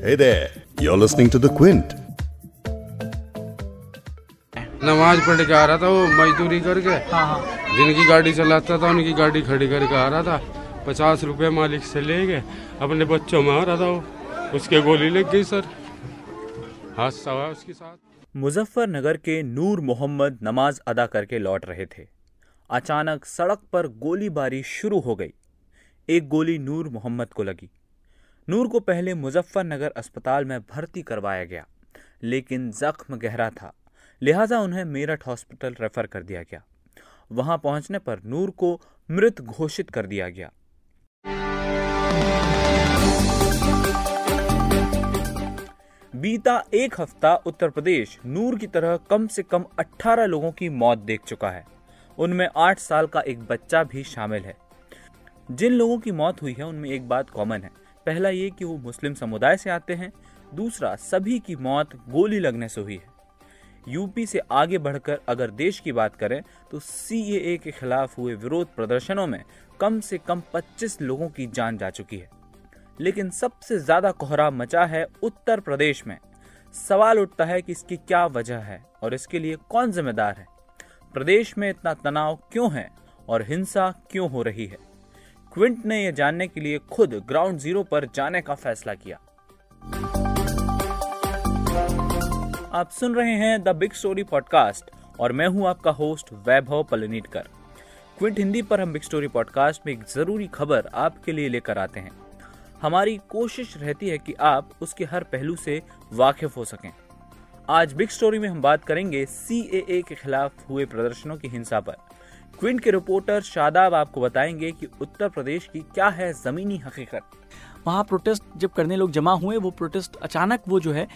Hey there, you're listening to The Quint. नमाज़ पढ़ के आ रहा था वो मजदूरी करके। जिनकी गाड़ी चलाता था उनकी गाड़ी खड़ी करके आ रहा था। पचास रुपए मालिक से ले गए अपने बच्चों में आ रहा था वो। उसके गोली लग गई सर। हादसा हुआ उसके साथ। मुजफ्फरनगर के नूर मोहम्मद नमाज़ अदा करके लौट रहे थे। अचानक सड़क पर गोलीबारी शुरू हो गई। एक गोली नूर मोहम्मद को लगी। नूर को पहले मुजफ्फरनगर अस्पताल में भर्ती करवाया गया, लेकिन जख्म गहरा था, लिहाजा उन्हें मेरठ हॉस्पिटल रेफर कर दिया गया। वहाँ पहुँचने पर नूर को मृत घोषित कर दिया गया। बीता एक हफ़्ता उत्तर प्रदेश नूर की तरह कम से कम 18 लोगों की मौत देख चुका है। उनमें 8 साल का एक बच्चा भी शामिल है। जिन लोगों की मौत हुई है, उनमें एक बात कॉमन है। पहला ये कि वो मुस्लिम समुदाय से आते हैं, दूसरा सभी की मौत गोली लगने से हुई है। यूपी से आगे बढ़कर अगर देश की बात करें तो सीएए के खिलाफ हुए विरोध प्रदर्शनों में कम से कम 25 लोगों की जान जा चुकी है। लेकिन सबसे ज़्यादा कोहरा मचा है उत्तर प्रदेश में। सवाल उठता है कि इसकी क्या वजह है और इसके लिए कौन जिम्मेदार है? प्रदेश में इतना तनाव क्यों है और हिंसा क्यों हो रही है? क्विंट ने यह जानने के लिए खुद ग्राउंड ज़ीरो पर जाने का फैसला किया। आप सुन रहे हैं द बिग स्टोरी पॉडकास्ट और मैं हूँ आपका होस्ट वैभव पलनीटकर। क्विंट हिंदी पर हम बिग स्टोरी पॉडकास्ट में एक ज़रूरी खबर आपके लिए लेकर आते हैं। हमारी कोशिश रहती है कि आप उसके हर पहलू से वाकिफ हो सकें। आज बिग स्टोरी में हम बात करेंगे सीएए के खिलाफ हुए प्रदर्शनों की हिंसा पर। क्विंट के रिपोर्टर शादाब आपको बताएँगे कि उत्तर प्रदेश की क्या है जमीनी हकीकत। वहाँ प्रोटेस्ट जब करने लोग जमा हुए वो प्रोटेस्ट अचानक वो जो है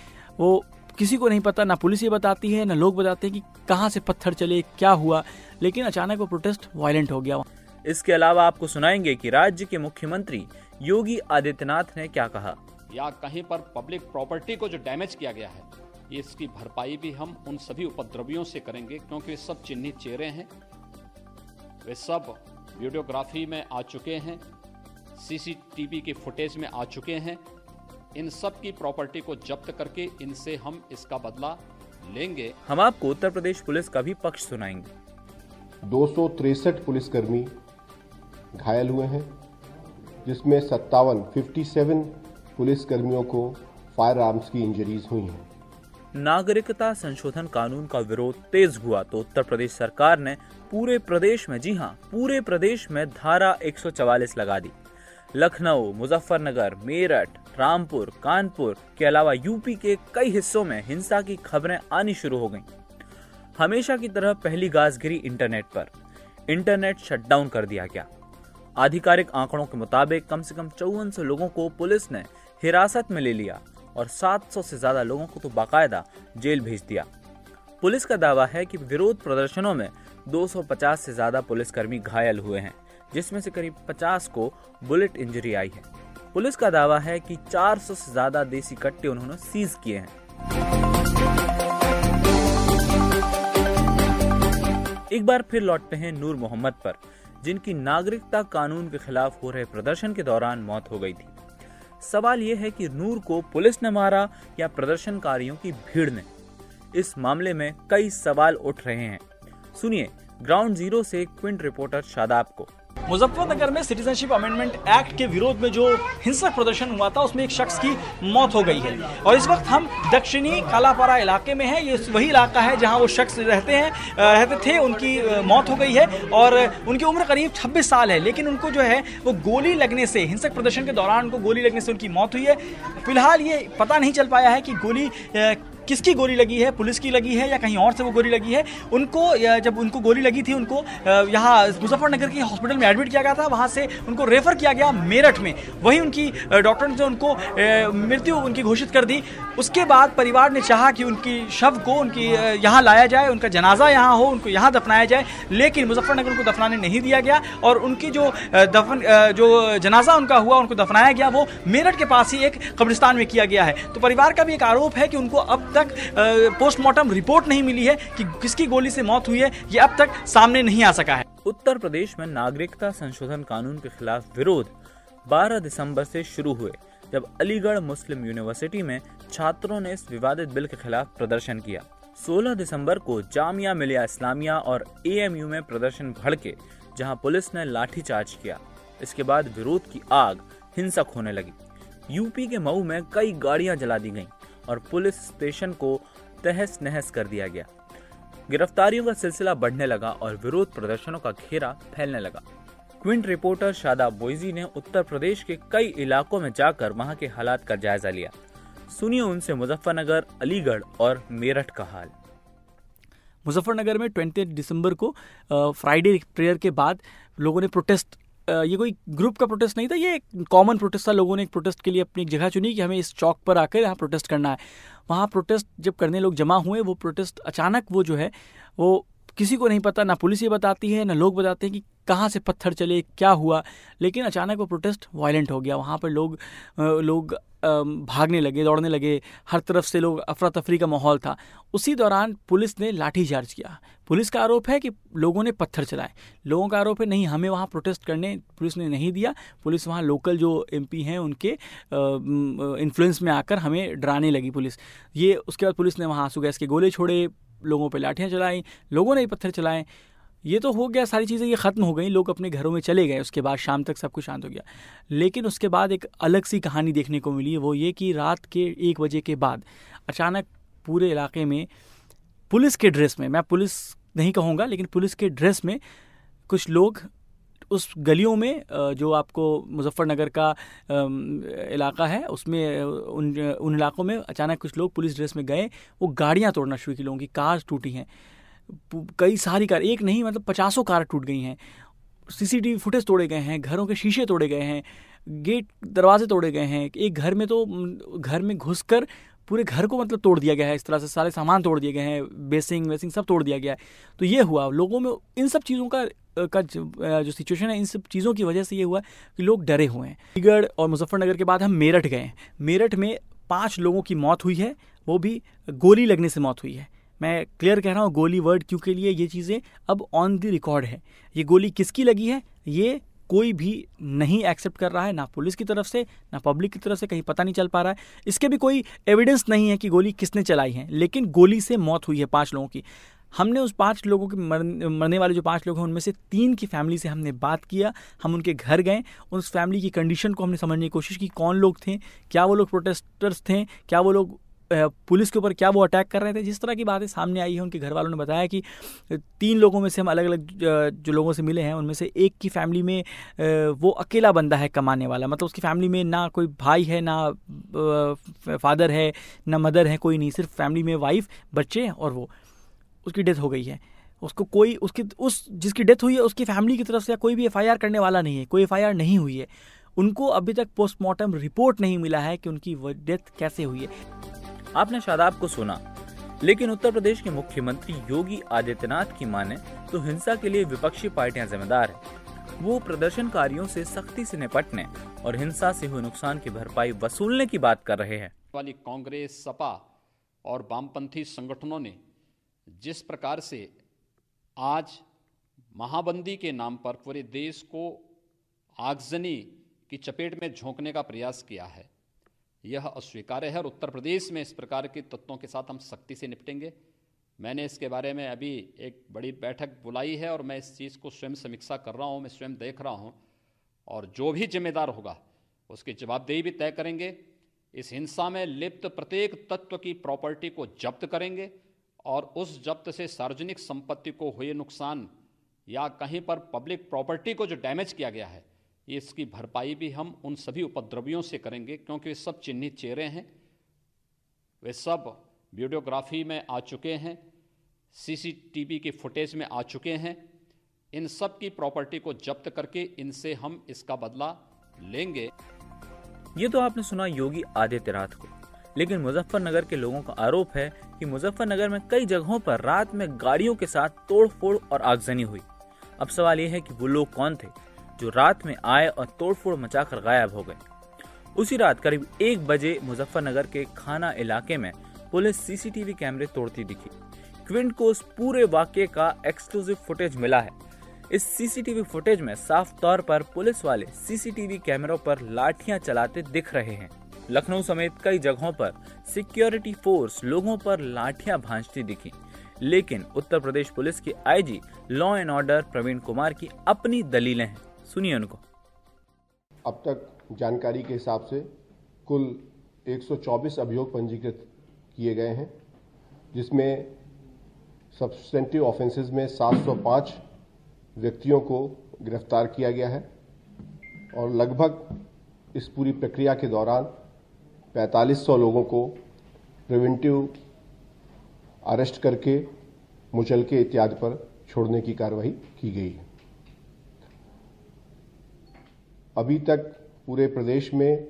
वो किसी को नहीं पता ना पुलिस ये बताती है ना लोग बताते हैं कि कहाँ से पत्थर चले क्या हुआ लेकिन अचानक वो प्रोटेस्ट वायलेंट हो गया। इसके अलावा आपको सुनाएँगे कि राज्य के मुख्यमंत्री योगी आदित्यनाथ ने क्या कहा। या कहीं पर पब्लिक प्रॉपर्टी को जो डैमेज किया गया है इसकी भरपाई भी हम उन सभी उपद्रवियों से करेंगे क्योंकि सब चिन्हित चेहरे हैं। वे सब वीडियोग्राफी में आ चुके हैं सीसीटीवी के फुटेज में आ चुके हैं। इन सब की प्रॉपर्टी को जब्त करके इनसे हम इसका बदला लेंगे। हम आपको उत्तर प्रदेश पुलिस का भी पक्ष सुनाएँगे। दो पुलिसकर्मी घायल हुए हैं जिसमें सत्तावन 57 पुलिसकर्मियों को फायर आर्म्स की इंजरीज हुई हैं। नागरिकता संशोधन कानून का विरोध तेज हुआ तो उत्तर प्रदेश सरकार ने पूरे प्रदेश में, जी हाँ पूरे प्रदेश में धारा 144 लगा दी। लखनऊ, मुजफ्फरनगर, मेरठ, रामपुर, कानपुर के अलावा यूपी के कई हिस्सों में हिंसा की खबरें आनी शुरू हो गईं। हमेशा की तरह पहली गाज गिरी इंटरनेट पर। इंटरनेट शटडाउन कर दिया गया। आधिकारिक आंकड़ों के मुताबिक कम से कम चौवन लोगों को पुलिस ने हिरासत में ले लिया। और 700 से ज़्यादा लोगों को तो बाकायदा जेल भेज दिया। पुलिस का दावा है कि विरोध प्रदर्शनों में 250 से ज़्यादा पुलिसकर्मी घायल हुए हैं, जिसमें से करीब 50 को बुलेट इंजरी आई है। पुलिस का दावा है कि 400 से ज़्यादा देसी कट्टे उन्होंने सीज किए हैं। एक बार फिर लौटते हैं नूर मोहम्मद पर, जिनकी नागरिकता कानून के खिलाफ हो रहे प्रदर्शन के दौरान मौत हो गई थी। सवाल यह है कि नूर को पुलिस ने मारा या प्रदर्शनकारियों की भीड़ ने? इस मामले में कई सवाल उठ रहे हैं। सुनिए, ग्राउंड ज़ीरो से क्विंट रिपोर्टर शादाब को। मुजफ्फरनगर में सिटीजनशिप अमेंडमेंट एक्ट के विरोध में जो हिंसक प्रदर्शन हुआ था, उसमें एक शख्स की मौत हो गई है। और इस वक्त हम दक्षिणी कालापारा इलाके में हैं, ये वही इलाका है जहाँ वो शख्स रहते हैं रहते थे, उनकी मौत हो गई है। और उनकी उम्र करीब 26 साल है, लेकिन उनको जो है, वो गोली लगने से, हिंसक प्रदर्शन के दौरान उनको गोली लगने से उनकी मौत हुई है। फ़िलहाल ये पता नहीं चल पाया है कि गोली किसकी गोली लगी है? पुलिस की लगी है या कहीं और से वो गोली लगी है? उनको जब उनको गोली लगी थी, उनको यहाँ मुजफ्फरनगर के हॉस्पिटल में एडमिट किया गया था। वहाँ से उनको रेफर किया गया मेरठ में। वहीं उनकी डॉक्टर ने उनको मृत्यु उनकी घोषित कर दी। उसके बाद परिवार ने चाहा कि उनकी शव को, उनकी यहाँ लाया जाए, उनका जनाजा यहाँ हो, उनको यहाँ दफनाया जाए, लेकिन मुजफ्फरनगर उनको दफनाने नहीं दिया गया और उनकी जो दफन जो जनाजा उनका हुआ, उनको दफनाया गया, वो मेरठ के पास ही एक कब्रिस्तान में किया गया है। तो परिवार का भी एक आरोप है कि उनको अब तक पोस्टमार्टम रिपोर्ट नहीं मिली है कि किसकी गोली से मौत हुई है, ये अब तक सामने नहीं आ सका है। उत्तर प्रदेश में नागरिकता संशोधन कानून के खिलाफ विरोध 12 दिसंबर से शुरू हुए, जब अलीगढ़ मुस्लिम यूनिवर्सिटी में छात्रों ने इस विवादित बिल के खिलाफ प्रदर्शन किया। 16 दिसंबर को जामिया मिलिया इस्लामिया और एएमयू में प्रदर्शन भड़के, जहाँ पुलिस ने लाठीचार्ज किया। इसके बाद विरोध की आग हिंसक होने लगी। यूपी के मऊ में कई गाड़ियाँ जला दी गईं। और पुलिस स्टेशन को तहस नहस कर दिया गया। गिरफ्तारियों का सिलसिला बढ़ने लगा और विरोध प्रदर्शनों का घेरा फैलने लगा। क्विंट रिपोर्टर शादाब बोईजी ने उत्तर प्रदेश के कई इलाकों में जाकर वहाँ के हालात का जायजा लिया। सुनिए उनसे मुजफ्फरनगर, अलीगढ़ और मेरठ का हाल। मुजफ्फरनगर में ट्वेंटी दिसंबर को फ्राइडे प्रेयर के बाद लोगों ने प्रोटेस्ट ये कोई ग्रुप का प्रोटेस्ट नहीं था, ये एक कॉमन प्रोटेस्ट था। लोगों ने एक प्रोटेस्ट के लिए अपनी एक जगह चुनी कि हमें इस चौक पर आकर यहाँ प्रोटेस्ट करना है। वहाँ प्रोटेस्ट जब करने लोग जमा हुए, वो प्रोटेस्ट अचानक वो जो है, वो किसी को नहीं पता, ना पुलिस ये बताती है, ना लोग बताते हैं कि कहाँ से पत्थर चले, क्या हुआ। लेकिन अचानक वो प्रोटेस्ट वायलेंट हो गया। वहाँ पर लोग लोग भागने लगे, दौड़ने लगे। हर तरफ़ से लोग अफरा तफरी का माहौल था। उसी दौरान पुलिस ने लाठीचार्ज किया। पुलिस का आरोप है कि लोगों ने पत्थर चलाए। लोगों का आरोप है, नहीं, हमें वहाँ प्रोटेस्ट करने पुलिस ने नहीं दिया। पुलिस वहाँ लोकल जो एमपी हैं, उनके इन्फ्लुएंस में आकर हमें डराने लगी पुलिस। ये, उसके बाद पुलिस ने वहाँ आँसू गैस के गोले छोड़े। लोगों पर लाठियाँ चलाई लोगों ने पत्थर चलाएँ। ये तो हो गया, सारी चीज़ें ये ख़त्म हो गई, लोग अपने घरों में चले गए, उसके बाद शाम तक सब कुछ शांत हो गया। लेकिन उसके बाद एक अलग सी कहानी देखने को मिली, वो ये कि रात के एक बजे के बाद अचानक पूरे इलाके में पुलिस के ड्रेस में, मैं पुलिस नहीं कहूँगा, लेकिन पुलिस के ड्रेस में कुछ लोग उस गलियों में जो आपको मुजफ्फरनगर का इलाका है, उसमें उन उन इलाकों में अचानक कुछ लोग पुलिस ड्रेस में गए, वो गाड़ियाँ तोड़ना शुरू की, लोगों की कार टूटी हैं। कई सारी कार, एक नहीं मतलब पचासों कार टूट गई हैं। सीसीटीवी फुटेज तोड़े गए हैं, घरों के शीशे तोड़े गए हैं, गेट, दरवाजे तोड़े गए हैं, एक घर में तो घर में घुसकर पूरे घर को मतलब तोड़ दिया गया है, इस तरह से सारे सामान तोड़ दिए गए हैं, बेसिंग, वेसिंग सब तोड़ दिया गया है। तो ये हुआ, लोगों में इन सब चीज़ों का का जो सिचुएशन है, इन सब चीज़ों की वजह से ये हुआ कि लोग डरे हुए हैं। अलीगढ़ और मुजफ्फरनगर के बाद हम मेरठ गए मेरठ में पाँच लोगों की मौत हुई है, वो भी गोली लगने से मौत हुई है। मैं क्लियर कह रहा हूँ, गोली वर्ड क्यों के लिए ये चीज़ें अब ऑन द रिकॉर्ड है। ये गोली किसकी लगी है? ये कोई भी नहीं एक्सेप्ट कर रहा है, ना पुलिस की तरफ़ से, ना पब्लिक की तरफ़ से, कहीं पता नहीं चल पा रहा है। इसके भी कोई एविडेंस नहीं है कि गोली किसने चलाई है, लेकिन गोली से मौत हुई है पाँच लोगों की। हमने उस पाँच लोगों के मरने वाले जो पाँच लोग हैं, उनमें से तीन की फैमिली से हमने बात किया, हम उनके घर गए, उस फैमिली की कंडीशन को हमने समझने की कोशिश की, कौन लोग थे, क्या वो लोग प्रोटेस्टर्स थे, क्या वो लोग पुलिस के ऊपर क्या वो अटैक कर रहे थे, जिस तरह की बातें सामने आई है, उनके घर वालों ने बताया कि तीन लोगों में से हम अलग अलग जो लोगों से मिले हैं, उनमें से एक की फैमिली में वो अकेला बंदा है कमाने वाला मतलब उसकी फैमिली में ना कोई भाई है, ना फादर है, ना मदर है, कोई नहीं, सिर्फ़ फैमिली में वाइफ, बच्चे और वो। उसकी डेथ हो गई है। उसको कोई उसकी उस जिसकी डेथ हुई है उसकी फैमिली की तरफ़ से कोई भी एफआईआर करने वाला नहीं है कोई एफआईआर नहीं हुई है। उनको अभी तक पोस्टमार्टम रिपोर्ट नहीं मिला है कि उनकी डेथ कैसे हुई है। आपने शादाब को सुना लेकिन उत्तर प्रदेश के मुख्यमंत्री योगी आदित्यनाथ की माने तो हिंसा के लिए विपक्षी पार्टियाँ जिम्मेदार है। वो प्रदर्शनकारियों से सख्ती से निपटने और हिंसा से हुए नुकसान की भरपाई वसूलने की बात कर रहे हैं। वाली कांग्रेस सपा और वामपंथी संगठनों ने जिस प्रकार से आज महाबंदी के नाम पर पूरे देश को आगजनी की चपेट में झोंकने का प्रयास किया है, यह अस्वीकार्य है और उत्तर प्रदेश में इस प्रकार के तत्वों के साथ हम सख्ती से निपटेंगे। मैंने इसके बारे में अभी एक बड़ी बैठक बुलाई है और मैं इस चीज़ को स्वयं समीक्षा कर रहा हूँ, मैं स्वयं देख रहा हूँ और जो भी जिम्मेदार होगा, उसकी जवाबदेही भी तय करेंगे। इस हिंसा में लिप्त प्रत्येक तत्व की प्रॉपर्टी को जब्त करेंगे। और उस जब्त से सार्वजनिक संपत्ति को हुए नुकसान या कहीं पर पब्लिक प्रॉपर्टी को जो डैमेज किया गया है, इसकी भरपाई भी हम उन सभी उपद्रवियों से करेंगे क्योंकि वे सब चिन्हित चेहरे हैं। वे सब वीडियोग्राफी में आ चुके हैं, सीसीटीवी के फुटेज में आ चुके हैं। इन सब की प्रॉपर्टी को जब्त करके इनसे हम इसका बदला लेंगे। ये तो आपने सुना योगी आदित्यनाथ को। लेकिन मुजफ्फरनगर के लोगों का आरोप है कि मुजफ्फरनगर में कई जगहों पर रात में गाड़ियों के साथ तोड़फोड़ और आगजनी हुई। अब सवाल यह है कि वो लोग कौन थे जो रात में आए और तोड़फोड़ मचाकर गायब हो गए? उसी रात करीब एक बजे मुजफ्फरनगर के खाना इलाके में पुलिस सीसीटीवी कैमरे तोड़ती दिखी। क्विंट को उस पूरे वाक्य का एक्सक्लूसिव फुटेज मिला है। इस सीसीटीवी फुटेज में साफ़ तौर पर पुलिस वाले सीसीटीवी कैमरों पर लाठियाँ चलाते दिख रहे हैं। लखनऊ समेत कई जगहों पर सिक्योरिटी फोर्स लोगों पर लाठियाँ भांजती दिखी। लेकिन उत्तर प्रदेश पुलिस की IG law and order Praveen Kumar की अपनी दलीलें हैं। सुनिए उनको। अब तक जानकारी के हिसाब से कुल 124 अभियोग पंजीकृत किए गए हैं, जिसमें सब्सटेंटिव ऑफेंसेस में 705 व्यक्तियों को गिरफ़्तार किया गया है और लगभग इस पूरी प्रक्रिया के दौरान 4500 लोगों को प्रिवेंटिव अरेस्ट करके मुचलके इत्यादि पर छोड़ने की कार्रवाई की गई है। अभी तक पूरे प्रदेश में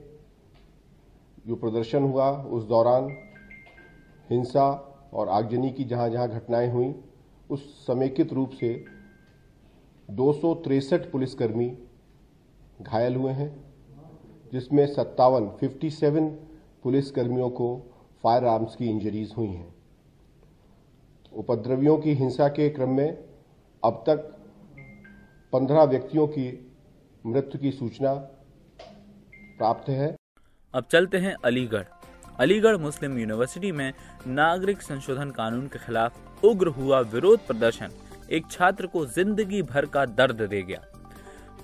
जो प्रदर्शन हुआ, उस दौरान हिंसा और आगजनी की जहाँ जहाँ घटनाएँ हुई, उस समेकित रूप से दो पुलिसकर्मी घायल हुए हैं, जिसमें सत्तावन 57 पुलिसकर्मियों को फायर आर्म्स की इंजरीज हुई हैं। उपद्रवियों की हिंसा के क्रम में अब तक 15 व्यक्तियों की मृत्यु की सूचना प्राप्त है। अब चलते हैं अलीगढ़। अलीगढ़ मुस्लिम यूनिवर्सिटी में नागरिक संशोधन कानून के खिलाफ उग्र हुआ विरोध प्रदर्शन। एक छात्र को ज़िंदगी भर का दर्द दे गया।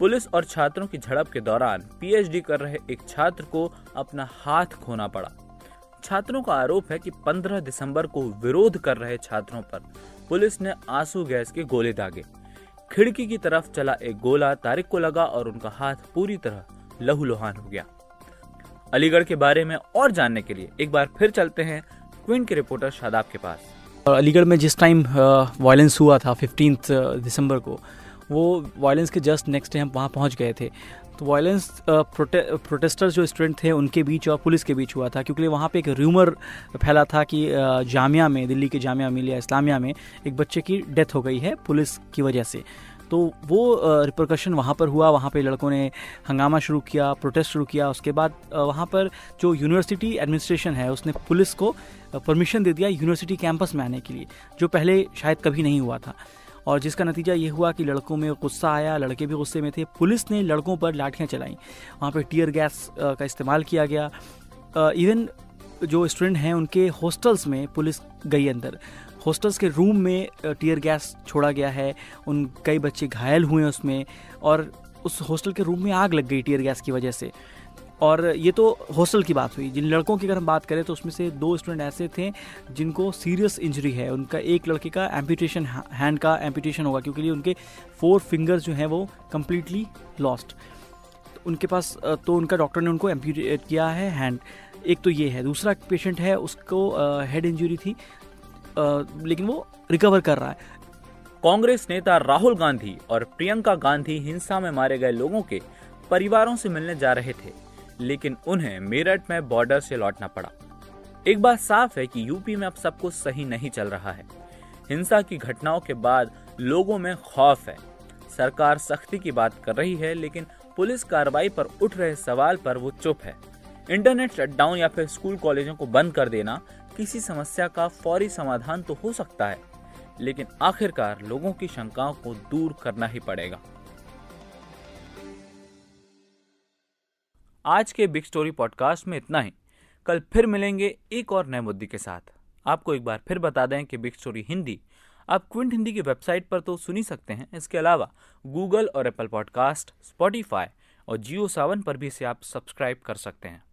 पुलिस और छात्रों की झड़प के दौरान पीएचडी कर रहे एक छात्र को अपना हाथ खोना पड़ा। छात्रों का आरोप है कि 15 दिसंबर को विरोध कर रहे छात्रों पर पुलिस ने आँसू गैस के गोले दागे। खिड़की की तरफ़ चला एक गोला, तारिक को लगा और उनका हाथ पूरी तरह लहूलुहान हो गया। अलीगढ़ के बारे में और जानने के लिए एक बार फिर चलते हैं क्वीन के रिपोर्टर शादाब के पास। और अलीगढ़ में जिस टाइम वायलेंस हुआ था फिफ्टीन दिसंबर को वो वायलेंस के जस्ट नेक्स्ट डे हम वहाँ पहुँच गए थे। तो वायलेंस प्रोटे, प्रोटेस्टर्स जो स्टूडेंट थे उनके बीच और पुलिस के बीच हुआ था क्योंकि वहाँ पे एक र्यूमर फैला था कि जामिया में दिल्ली के जामिया मिलिया इस्लामिया में एक बच्चे की डेथ हो गई है पुलिस की वजह से। तो वो रिप्रिकॉशन वहाँ पर हुआ वहाँ पे लड़कों ने हंगामा शुरू किया प्रोटेस्ट शुरू किया उसके बाद वहाँ पर जो यूनिवर्सिटी एडमिनिस्ट्रेशन है उसने पुलिस को परमिशन दे दिया यूनिवर्सिटी कैंपस में आने के लिए जो पहले शायद कभी नहीं हुआ था। और जिसका नतीजा ये हुआ कि लड़कों में गुस्सा आया, लड़के भी गुस्से में थे। पुलिस ने लड़कों पर लाठियाँ चलाई। वहाँ पर टीयर गैस का इस्तेमाल किया गया। इवन जो स्टूडेंट हैं, उनके हॉस्टल्स में पुलिस गई अंदर। हॉस्टल्स के रूम में टीयर गैस छोड़ा गया है। उन कई बच्चे घायल हुए उसमें और उस हॉस्टल के रूम में आग लग गई टीयर गैस की वजह से। और ये तो हॉस्टल की बात हुई। जिन लड़कों की अगर हम बात करें तो उसमें से दो स्टूडेंट ऐसे थे जिनको सीरियस इंजरी है। उनका एक लड़के का एम्पिटेशन, हैंड का एम्पिटेशन होगा क्योंकि उनके फोर फिंगर्स जो हैं वो कम्प्लीटली लॉस्ट। उनके पास तो उनका डॉक्टर ने उनको एम्पिटेट किया है हैंड। एक तो ये है। दूसरा पेशेंट है, उसको हेड इंजरी थी लेकिन वो रिकवर कर रहा है। कांग्रेस नेता राहुल गांधी और प्रियंका गांधी हिंसा में मारे गए लोगों के परिवारों से मिलने जा रहे थे। लेकिन उन्हें मेरठ में बॉर्डर से लौटना पड़ा। एक बात साफ़ है कि यूपी में अब सब कुछ सही नहीं चल रहा है। हिंसा की घटनाओं के बाद लोगों में खौफ है। सरकार सख्ती की बात कर रही है, लेकिन पुलिस कार्रवाई पर उठ रहे सवाल पर वो चुप है। इंटरनेट शटडाउन या फिर स्कूल कॉलेजों को बंद कर देना किसी समस्या का फौरी समाधान तो हो सकता है, लेकिन आखिरकार लोगों की शंकाओं को दूर करना ही पड़ेगा। आज के बिग स्टोरी पॉडकास्ट में इतना ही। कल फिर मिलेंगे एक और नए मुद्दे के साथ। आपको एक बार फिर बता दें कि बिग स्टोरी हिंदी। आप क्विंट हिंदी की वेबसाइट पर तो सुनी सकते हैं। इसके अलावा गूगल और एप्पल पॉडकास्ट स्पॉटीफाई और जियो सावन पर भी इसे आप सब्सक्राइब कर सकते हैं।